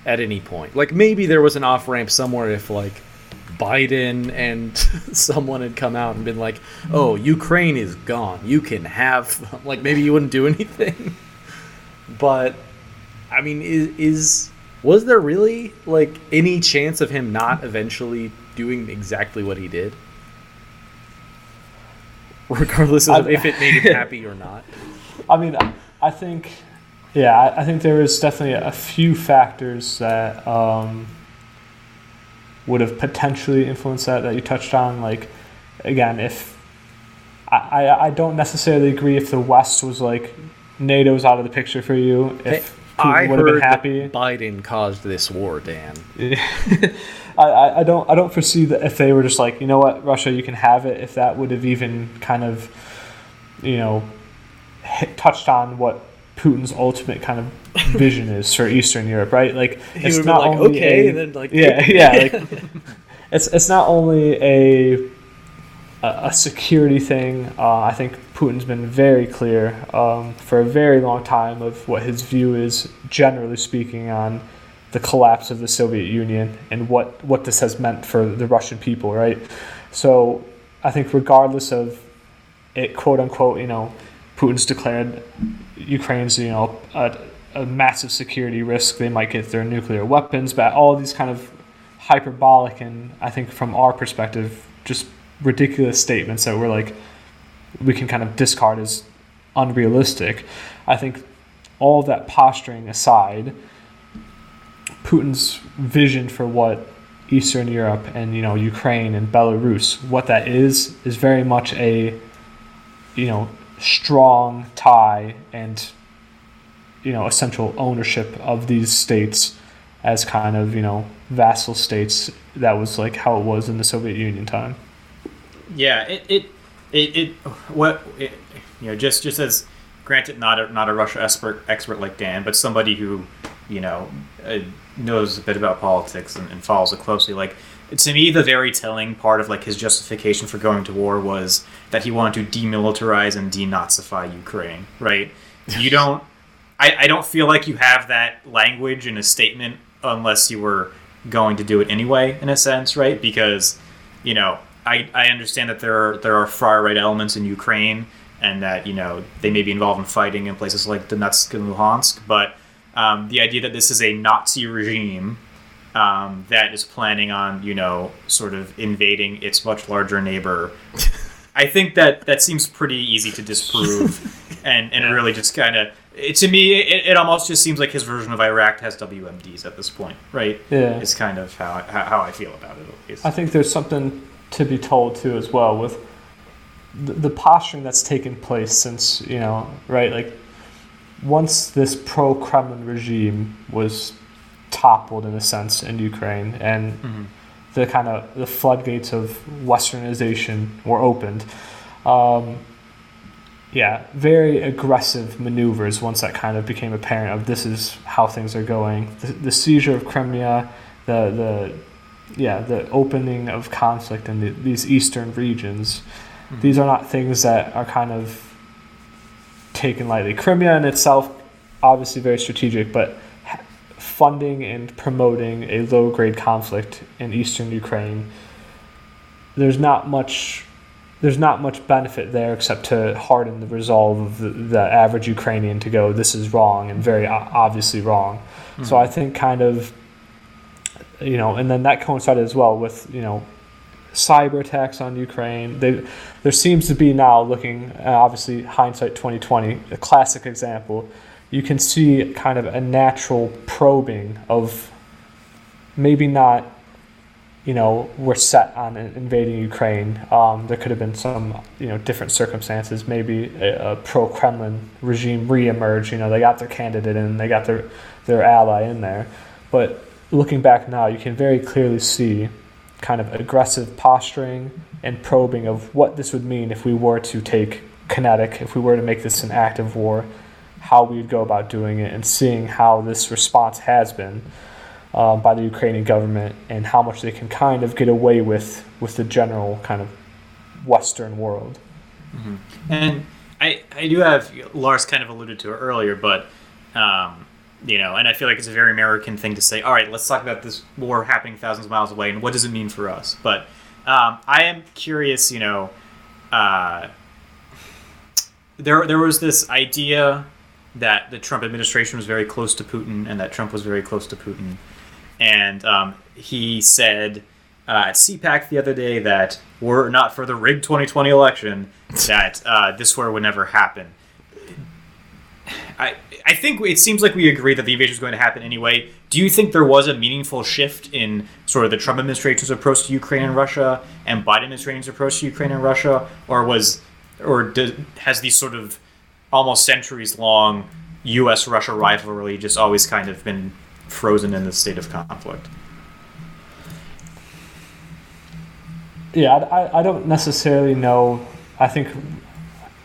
at any point. Like maybe there was an off ramp somewhere if like Biden and someone had come out and been like, "Oh, Ukraine is gone. You can have." Like maybe you wouldn't do anything, but I mean, is, is was there really like any chance of him not eventually doing exactly what he did, regardless of I- if it made him happy or not? I mean, I- I think, yeah, I- I think there was definitely a few factors that um, would have potentially influenced that that you touched on. Like, again, if I, I, I don't necessarily agree if the West was like NATO's out of the picture for you. If I Putin would have been happy. Biden caused this war, Dan. I, I, don't I don't foresee that if they were just like you know what Russia you can have it if that would have even kind of you know hit, touched on what Putin's ultimate kind of vision is for Eastern Europe right? Like He it's not like, only okay, a- and then like yeah yeah like it's it's not only a a, a security thing uh, I think Putin's been very clear um, for a very long time of what his view is generally speaking on the collapse of the Soviet Union and what, what this has meant for the Russian people, right? So I think regardless of it, quote unquote, you know, Putin's declared Ukraine's, you know, a, a massive security risk. They might get their nuclear weapons, but all these kind of hyperbolic and I think from our perspective, just ridiculous statements that we're like, we can kind of discard as unrealistic. I think all that posturing aside, Putin's vision for what Eastern Europe and you know Ukraine and Belarus, what that is, is very much a you know strong tie and you know essential ownership of these states as kind of you know vassal states. That was like how it was in the Soviet Union time. Yeah, it it it, it what it, you know just just as granted not a not a Russia expert expert like Dan, but somebody who you know uh, knows a bit about politics and, and follows it closely, like to me, the very telling part of like his justification for going to war was that he wanted to demilitarize and denazify Ukraine. Right? You don't. I, I don't feel like you have that language in a statement unless you were going to do it anyway, in a sense, right? Because you know, I, I understand that there are there are far right elements in Ukraine and that you know they may be involved in fighting in places like Donetsk and Luhansk, but um, the idea that this is a Nazi regime um, that is planning on you know sort of invading its much larger neighbor. I think that that seems pretty easy to disprove, and and really just kind of to me it, it almost just seems like his version of Iraq has WMDs at this point, right? Yeah. It's kind of how how, how I feel about it at least. I think there's something to be told too as well with the, the posturing that's taken place since you know right like once this pro Kremlin regime was toppled in a sense in Ukraine and Mm-hmm. the kind of the floodgates of westernization were opened. Um, yeah, very aggressive maneuvers once that kind of became apparent of this is how things are going. The, the seizure of Crimea, the the yeah, the opening of conflict in the, these eastern regions. These are not things that are kind of taken lightly. Crimea in itself, obviously very strategic, but funding and promoting a low grade conflict in eastern Ukraine, there's not much. There's not much benefit there except to harden the resolve of the, the average Ukrainian to go, this is wrong and very obviously wrong. So hmm. I think kind of, you know, and then that coincided as well with, you know, cyber attacks on Ukraine. They, there seems to be now looking, uh, obviously, hindsight 2020, a classic example. You can see kind of a natural probing of maybe not, you know, we're set on invading Ukraine. Um, there could have been some, you know, different circumstances. Maybe a, a pro-Kremlin regime re-emerged. You know, they got their candidate in, they got their their ally in there. But looking back now, you can very clearly see kind of aggressive posturing and probing of what this would mean if we were to take kinetic, if we were to make this an active war, how we would go about doing it, and seeing how this response has been um, by the Ukrainian government and how much they can kind of get away with with the general kind of Western world. And I, I do have Lars kind of alluded to it earlier, but um, you know, and I feel like it's a very American thing to say. All right, let's talk about this war happening thousands of miles away, and what does it mean for us? But um, I am curious. You know, uh, there there was this idea that the Trump administration was very close to Putin, and that Trump was very close to Putin, and um, he said uh, at CPAC the other day that were not for the rigged 2020 election, that uh, this war would never happen. I I think it seems like we agree that the invasion is going to happen anyway. Do you think there was a meaningful shift in sort of the Trump administration's approach to Ukraine and Russia and Biden administration's approach to Ukraine and Russia, or was or does, has these sort of almost centuries long U.S. Russia rivalry just always kind of been frozen in this state of conflict? Yeah, I, I- I don't necessarily know. I think,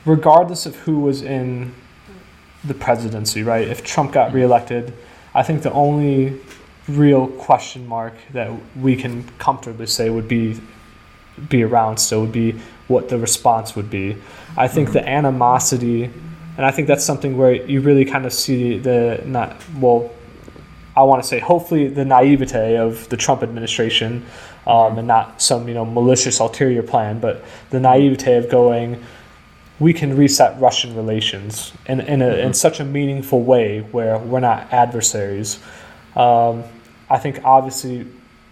regardless of who was in the presidency, right? If Trump got mm-hmm. reelected, I think the only real question mark that we can comfortably say would be be around still would be what the response would be. I think mm-hmm. the animosity, and I think that's something where you really kind of see the not well. I want to say hopefully the naivete of the Trump administration, um, mm-hmm. and not some you know malicious ulterior plan, but the naivete of going, we can reset Russian relations in in, a, in such a meaningful way where we're not adversaries. Um, I think obviously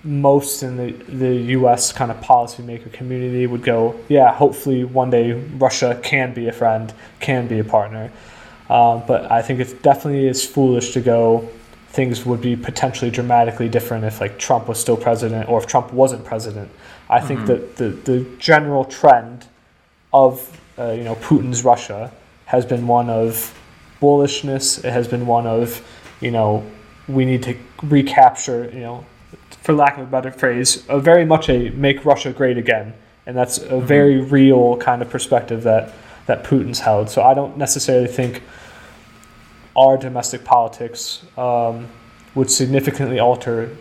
most in the, the U.S. kind of policymaker community would go, yeah, hopefully one day Russia can be a friend, can be a partner. Um, but I think it definitely is foolish to go. Things would be potentially dramatically different if like Trump was still president or if Trump wasn't president. I think that the, the general trend of uh, you know Putin's Russia has been one of bullishness. It has been one of you know we need to recapture you know for lack of a better phrase a very much a make Russia great again, and that's a very real kind of perspective that that Putin's held. So I don't necessarily think our domestic politics um, would significantly alter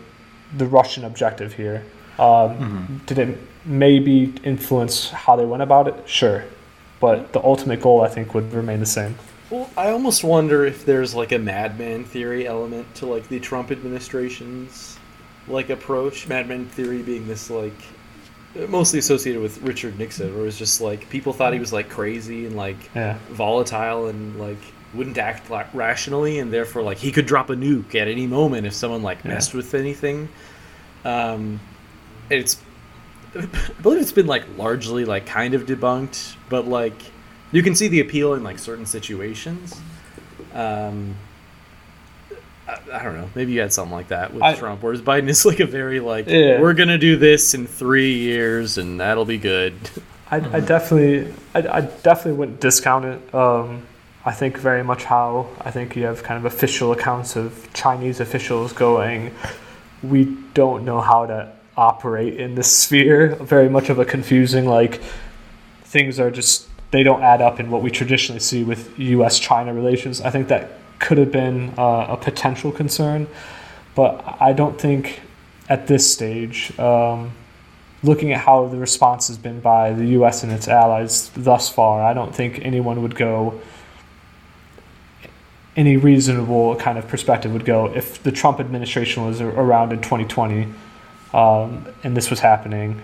the Russian objective here. Um, Did it maybe influence how they went about it? Sure. But the ultimate goal, I think, would remain the same. Well, I almost wonder if there's like a madman theory element to like the Trump administration's like approach. Madman theory being this like mostly associated with Richard Nixon, where it was just like people thought he was like crazy and like Yeah. volatile and like wouldn't act like rationally, and therefore like he could drop a nuke at any moment if someone like Yeah. messed with anything. Um, it's I believe it's been like largely like kind of debunked, but like you can see the appeal in like certain situations. Um, I, I don't know. Maybe you had something like that with I- Trump, whereas Biden is like a very like Yeah. we're gonna do this in three years and that'll be good. I, I definitely, I, I definitely wouldn't discount it. Um, I think very much how I think you have kind of official accounts of Chinese officials going, we don't know how to operate in this sphere. Very much of a confusing like things are just they don't add up in what we traditionally see with U.S.-China relations. I think that could have been uh, a potential concern, but I don't think at this stage. Um, looking at how the response has been by the U.S. and its allies thus far, I don't think anyone would go. Any reasonable kind of perspective would go if the Trump administration was around in 2020, um, and this was happening.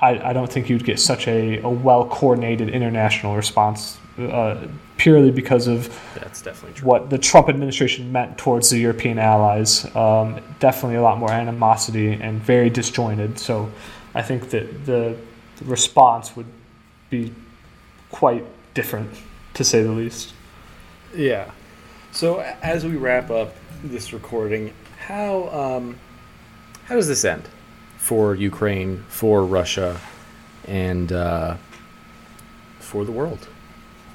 I, I don't think you'd get such a, a well coordinated international response uh, purely because of That's definitely true. what the Trump administration meant towards the European allies. Um, definitely a lot more animosity and very disjointed. So I think that the, the response would be quite different, to say the least. Yeah. So as we wrap up this recording, how um, how does this end for Ukraine, for Russia, and uh, for the world?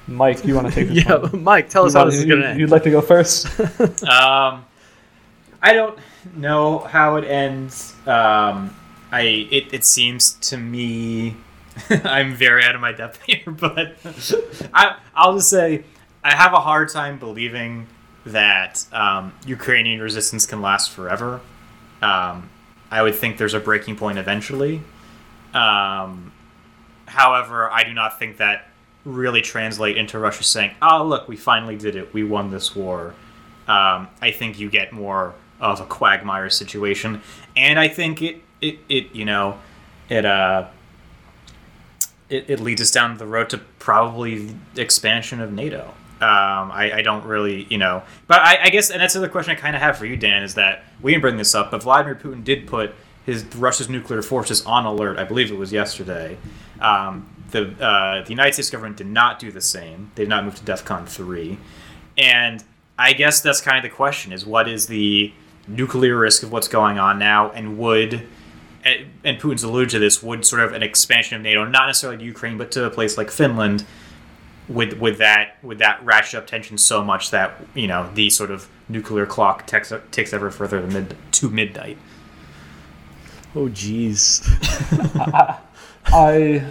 Mike, you want to take this Yeah, one? Mike, tell us You how this is going to end. You'd like to go first? Um, I don't know how it ends. Um, I it, it seems to me I'm very out of my depth here, but I I'll just say I have a hard time believing that um, Ukrainian resistance can last forever. Um, I would think there's a breaking point eventually. Um, however, I do not think that really translate into Russia saying, "Oh, look, we finally did it. We won this war." Um, I think you get more of a quagmire situation, and I think it it, it you know it uh it, it leads us down the road to probably expansion of NATO. Um, I, I don't really, you know, but I, I guess, and that's the other question I kind of have for you, Dan, is that we didn't bring this up, but Vladimir Putin did put his Russia's nuclear forces on alert. I believe it was yesterday. Um, the uh, the United States government did not do the same. They did not move to DEFCON three, and I guess that's kind of the question: is what is the nuclear risk of what's going on now, and would and Putin's alluded to this, would sort of an expansion of NATO, not necessarily to Ukraine, but to a place like Finland, would would that would that ratchet up tension so much that you know the sort of nuclear clock ticks ticks ever further to mid to midnight? Oh, jeez. I,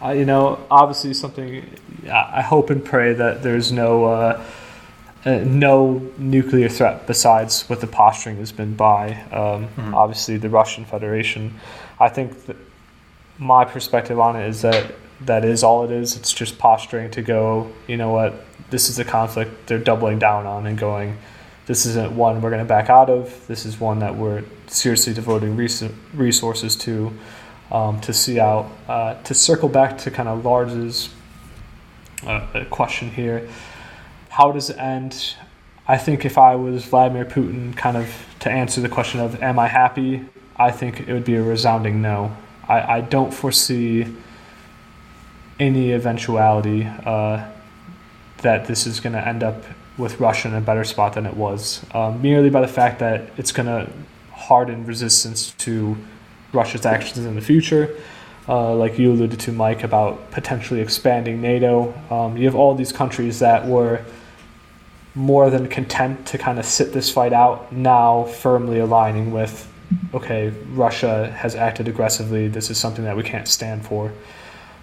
I, you know, obviously something. I I hope and pray that there's no, uh, uh, no nuclear threat besides what the posturing has been by, um, obviously the Russian Federation. I think that my perspective on it is that that is all it is. It's just posturing to go. You know what? This is a conflict they're doubling down on and going. This isn't one we're going to back out of. This is one that we're seriously devoting res- resources to um, to see out. Uh, to circle back to kind of Lars's uh, uh, question here, how does it end? I think if I was Vladimir Putin, kind of to answer the question of am I happy, I think it would be a resounding no. I, I don't foresee any eventuality uh, that this is going to end up with Russia in a better spot than it was, um, merely by the fact that it's going to harden resistance to Russia's actions in the future. Uh, like you alluded to, Mike, about potentially expanding NATO. Um, you have all these countries that were more than content to kind of sit this fight out, now firmly aligning with, okay, Russia has acted aggressively. This is something that we can't stand for.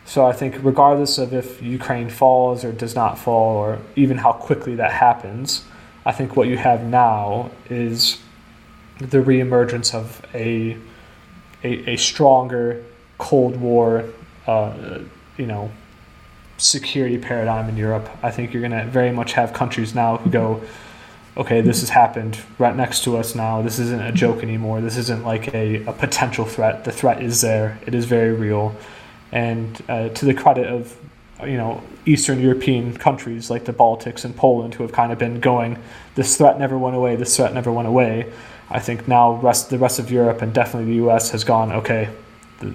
So I think, regardless of if Ukraine falls or does not fall, or even how quickly that happens, I think what you have now is the reemergence of a a, a stronger Cold War, uh, you know, security paradigm in Europe. I think you're going to very much have countries now who go, okay, this has happened right next to us now. This isn't a joke anymore. This isn't like a, a potential threat. The threat is there. It is very real. And uh, to the credit of, you know, Eastern European countries like the Baltics and Poland who have kind of been going, this threat never went away. This threat never went away. I think now rest the rest of Europe and definitely the U.S. has gone okay. The,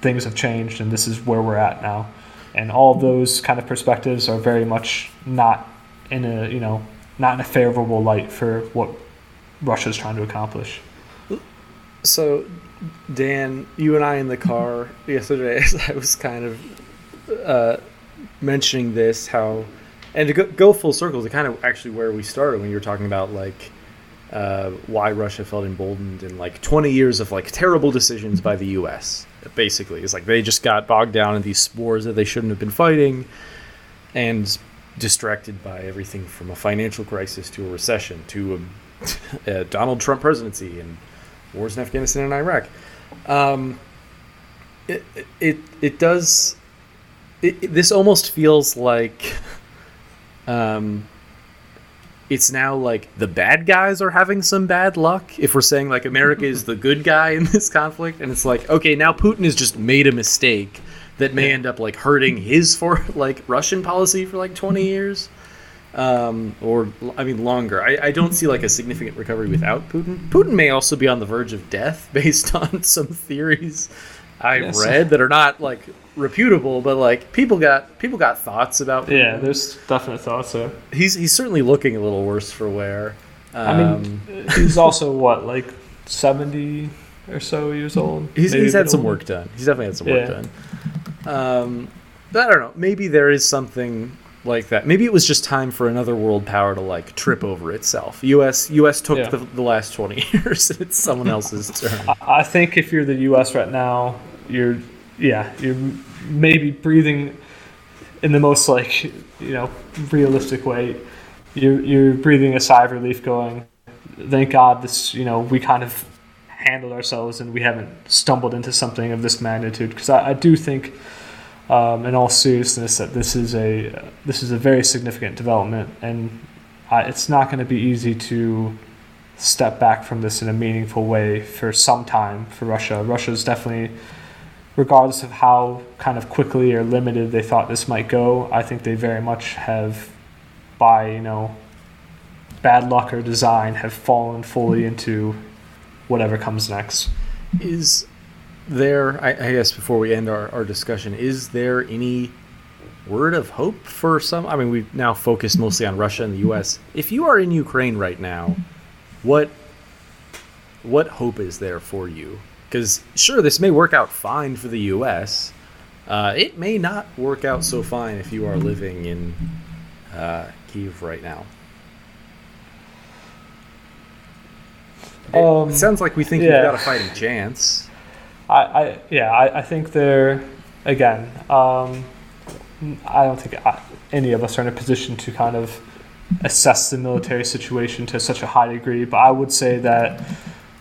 things have changed, and this is where we're at now. And all those kind of perspectives are very much not in a you know not in a favorable light for what Russia's trying to accomplish. So, Dan, you and I in the car yesterday, I was kind of uh, mentioning this how, and to go, go full circle to kind of actually where we started when you were talking about like uh, why Russia felt emboldened in like 20 years of like terrible decisions by the U.S. Basically, it's like they just got bogged down in these wars that they shouldn't have been fighting, and distracted by everything from a financial crisis to a recession to a, a Donald Trump presidency and wars in Afghanistan and Iraq. Um, it, it it does. It, it, this almost feels like. Um, it's now like the bad guys are having some bad luck. If we're saying like America is the good guy in this conflict, and it's like okay, now Putin has just made a mistake that may end up like hurting his for like Russian policy for like twenty years, um, or I mean longer. I, I don't see like a significant recovery without Putin. Putin may also be on the verge of death based on some theories I yes. read that are not like reputable, but like people got people got thoughts about. Yeah, there's definite thoughts there. He's he's certainly looking a little worse for wear. Um, I mean, um, he's also what like seventy or so years old. He's he's had some work done. He's definitely had some work yeah. done. Um, I don't know. Maybe there is something like that. Maybe it was just time for another world power to like trip over itself. U.S. U.S. took yeah. the, the, last twenty years. it's someone else's turn. I think if you're the U.S. right now, you're yeah you're maybe breathing in the most like you know realistic way. You're you're breathing a sigh of relief, going, "Thank God this you know we kind of handled ourselves and we haven't stumbled into something of this magnitude." Because I, I do think. Um, in all seriousness, that this is a this is a very significant development, and I, it's not going to be easy to step back from this in a meaningful way for some time for Russia. Russia is definitely regardless of how kind of quickly or limited they thought this might go, I think they very much have, by you know, bad luck or design, have fallen fully into whatever comes next. Is there? I, I guess before we end our, our discussion, is there any word of hope for some? I mean, we've now focused mostly on Russia and the U.S. If you are in Ukraine right now, what what hope is there for you? Because sure, this may work out fine for the U.S. Uh, it may not work out so fine if you are living in uh, Kiev right now. Um, it sounds like we think yeah. you've got a fighting chance. I, I yeah, I, I think they're again. Um, I don't think any of us are in a position to kind of assess the military situation to such a high degree, but I would say that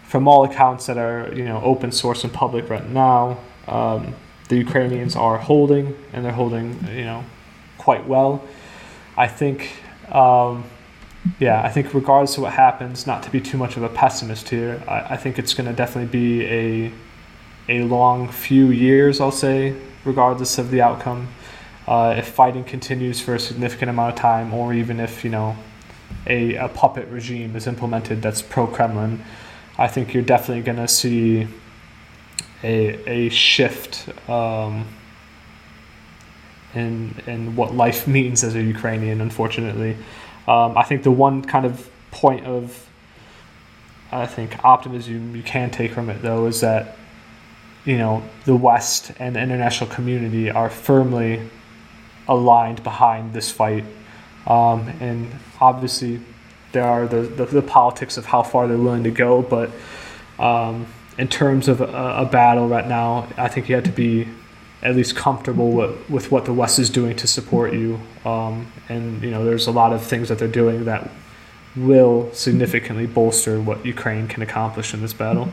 from all accounts that are you know open source and public right now, um, the Ukrainians are holding and they're holding you know quite well. I think. Um, yeah, I think regardless of what happens, not to be too much of a pessimist here, I, I think it's going to definitely be a a long few years, I'll say, regardless of the outcome. Uh, if fighting continues for a significant amount of time, or even if you know a, a puppet regime is implemented that's pro-Kremlin, I think you're definitely going to see a, a shift um, in, in what life means as a Ukrainian, unfortunately. Um, I think the one kind of point of I think optimism you can take from it though is that you know the West and the international community are firmly aligned behind this fight, um, and obviously there are the, the, the, politics of how far they're willing to go. But um, in terms of a, a, battle right now, I think you have to be at least comfortable with, with what the West is doing to support you. Um, and you know, there's a lot of things that they're doing that will significantly bolster what Ukraine can accomplish in this battle.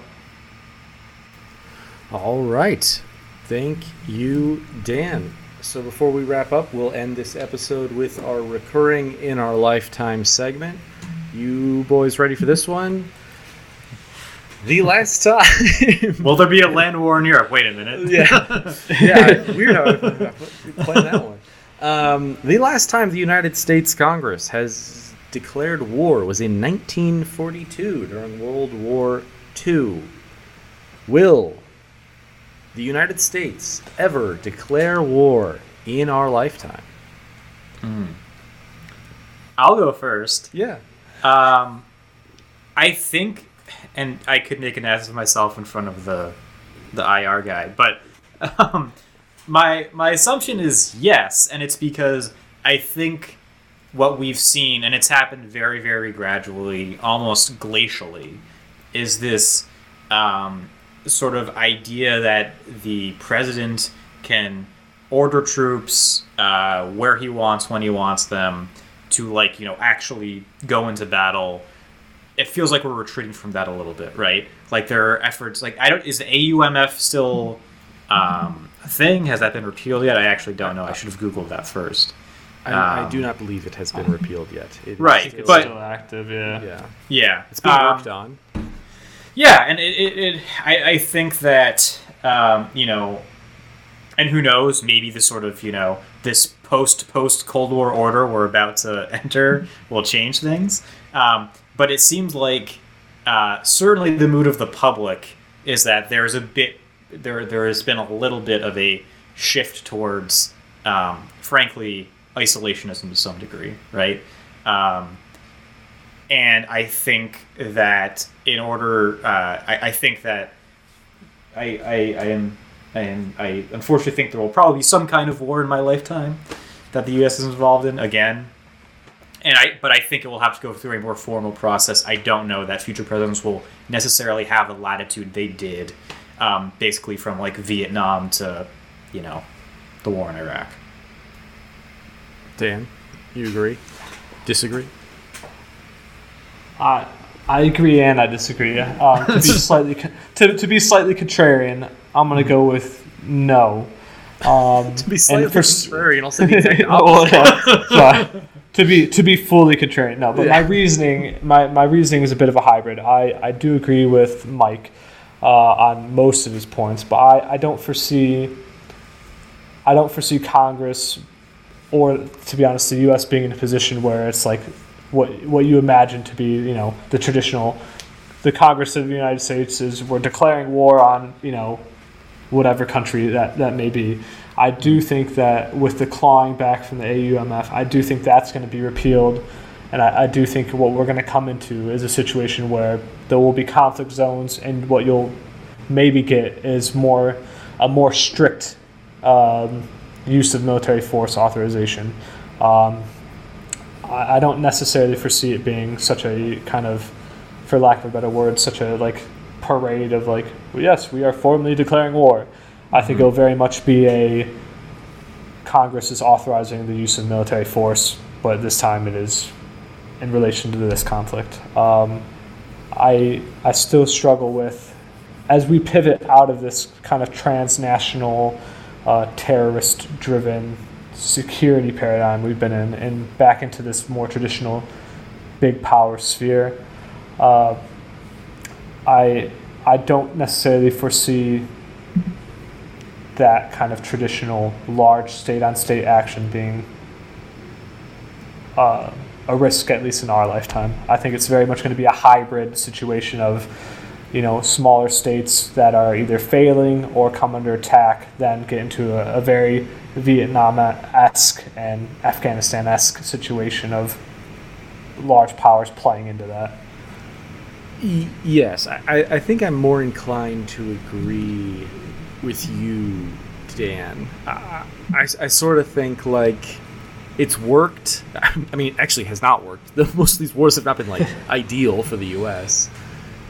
All right. Thank you, Dan. So before we wrap up, we'll end this episode with our recurring in our lifetime segment. You boys ready for this one? The last time. Will there be a land war in Europe? Wait a minute. yeah, yeah. Weird how we planned that one. Um, the last time the United States Congress has declared war was in 1942 during World War II. Will the United States ever declare war in our lifetime? I'll go first. Yeah. Um, I think, and I could make an ass of myself in front of the the IR guy, but um, my my assumption is yes, and it's because I think what we've seen, and it's happened very very gradually, almost glacially, is this um, sort of idea that the president can order troops uh, where he wants when he wants them to like you know actually go into battle. It feels like we're retreating from that a little bit right? Like there are efforts like i don't is the aumf still um, a thing? Has that been repealed yet? I actually don't know. I should have googled that first. I, I Um, do not believe it has been repealed yet. It is Right, still- But- still active, yeah. yeah, yeah. It's being Um, worked on. Yeah, and it, it, it I, I think that um, you know, and who knows, maybe the sort of you know this post post Cold War order we're about to enter will change things. Um, but it seems like uh, certainly the mood of the public is that there's a bit there there has been a little bit of a shift towards um, frankly isolationism to some degree, right? Um, and I think that in order, uh, I, I think that I, I, I am, I am, I unfortunately think there will probably be some kind of war in my lifetime that the U.S. is involved in again. And I, but I think it will have to go through a more formal process. I don't know that future presidents will necessarily have the latitude they did, um, basically from like Vietnam to, you know, the war in Iraq. Dan, you agree? Disagree? I I agree and I disagree. Um, to be slightly to, to be slightly contrarian, I'm gonna go with no. Um, To be slightly and for contrarian, I'll say the exact Well, yeah, to be to be fully contrarian, no. But my reasoning, my, my reasoning is a bit of a hybrid. I, I do agree with Mike uh, on most of his points, but I, I don't foresee I don't foresee Congress or to be honest, the U.S. being in a position where it's like what what you imagine to be, you know, the traditional. The Congress of the United States is we're declaring war on, you know, whatever country that, that may be. I do think that with the clawing back from the AUMF, I do think that's going to be repealed. And I, I do think what we're going to come into is a situation where there will be conflict zones, and what you'll maybe get is more a more strict um, use of military force authorization. Um, I, I don't necessarily foresee it being such a kind of, for lack of a better word, such a like parade of like, yes, we are formally declaring war. I think it'll very much be a Congress is authorizing the use of military force, but this time it is in relation to this conflict. Um, I I still struggle with as we pivot out of this kind of transnational, uh, terrorist-driven security paradigm we've been in, and back into this more traditional big power sphere. Uh, I I don't necessarily foresee that kind of traditional large state on state action being uh, a risk, at least in our lifetime. I think it's very much going to be a hybrid situation of, you know, smaller states that are either failing or come under attack, then get into a, a very Vietnam esque and Afghanistan esque situation of large powers playing into that. Yes, I, I think I'm more inclined to agree with you, Dan. I, I, I sort of think like it's worked. I mean, actually has not worked. The, most of these wars have not been like ideal for the U.S.,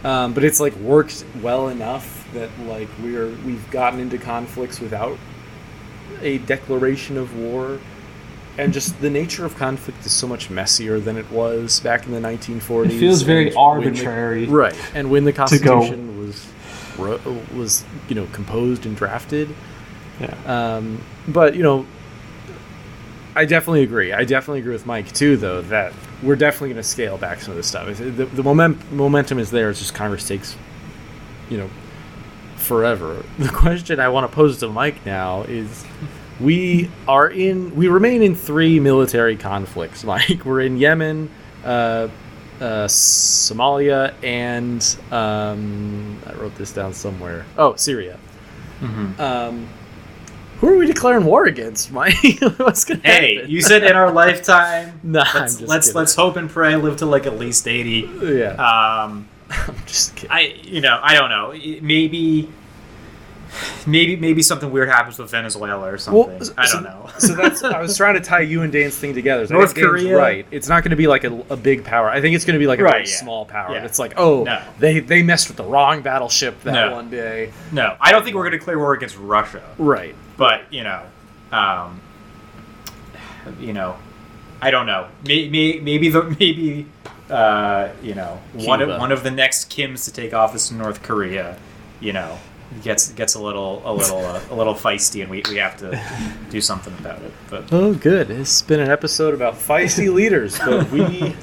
um, but it's like worked well enough that like we're we've gotten into conflicts without a declaration of war. and just the nature of conflict is so much messier than it was back in the 1940s. It feels very when the- arbitrary. right? And when the Constitution was was you know composed and drafted, Yeah. um, but you know, I definitely agree. I definitely agree with Mike too, though that we're definitely going to scale back some of this stuff. The, the moment, momentum is there. It's just Congress takes, you know, forever. The question I want to pose to Mike now is. We are in. We remain in three military conflicts, Mike. We're in Yemen, uh, uh, Somalia, and um, I wrote this down somewhere. Oh, Syria. Mhm. Um, who are we declaring war against, Mike? What's gonna Hey, happen? you said in our lifetime. Nah, I'm let's let's, let's hope and pray live to like at least eighty. yeah, Um, I'm just kidding. I you know I don't know maybe maybe maybe something weird happens with Venezuela or something. s- I so- don't know. so that's I was trying to tie you and Dan's thing together. So North Korea? right? It's not going to be like a, a big power. I think it's going to be like a Right, very yeah. small power. Yeah. It's like, oh, No. they they messed with the wrong battleship that No. one day. no, I don't think we're going to declare war against Russia. Right. But you know, um, you know, I don't know. Maybe maybe the maybe uh, you know one of one of the next Kims to take office in North Korea, you know, gets gets a little a little uh, a little feisty, and we, we have to do something about it. But Oh, good. It's been an episode about feisty leaders, but we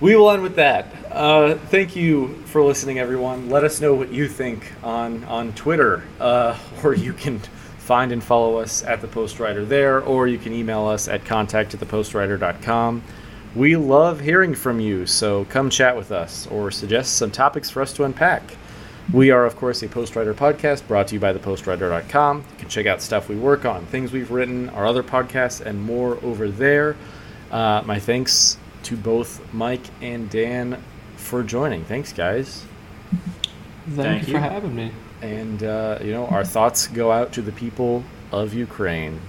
we will end with that. Uh, thank you for listening, everyone. Let us know what you think on on Twitter, uh, or you can find and follow us at the Postwriter there, or you can email us at contact at thepostwriter.com. We love hearing from you, so come chat with us or suggest some topics for us to unpack. We are, of course, a Postwriter podcast brought to you by thepostwriter.com. You can check out stuff we work on, things we've written, our other podcasts, and more over there. Uh, my thanks to both Mike and Dan for joining. Thanks, guys. Thank, Thank you you. for having me. And, uh, you know, our thoughts go out to the people of Ukraine.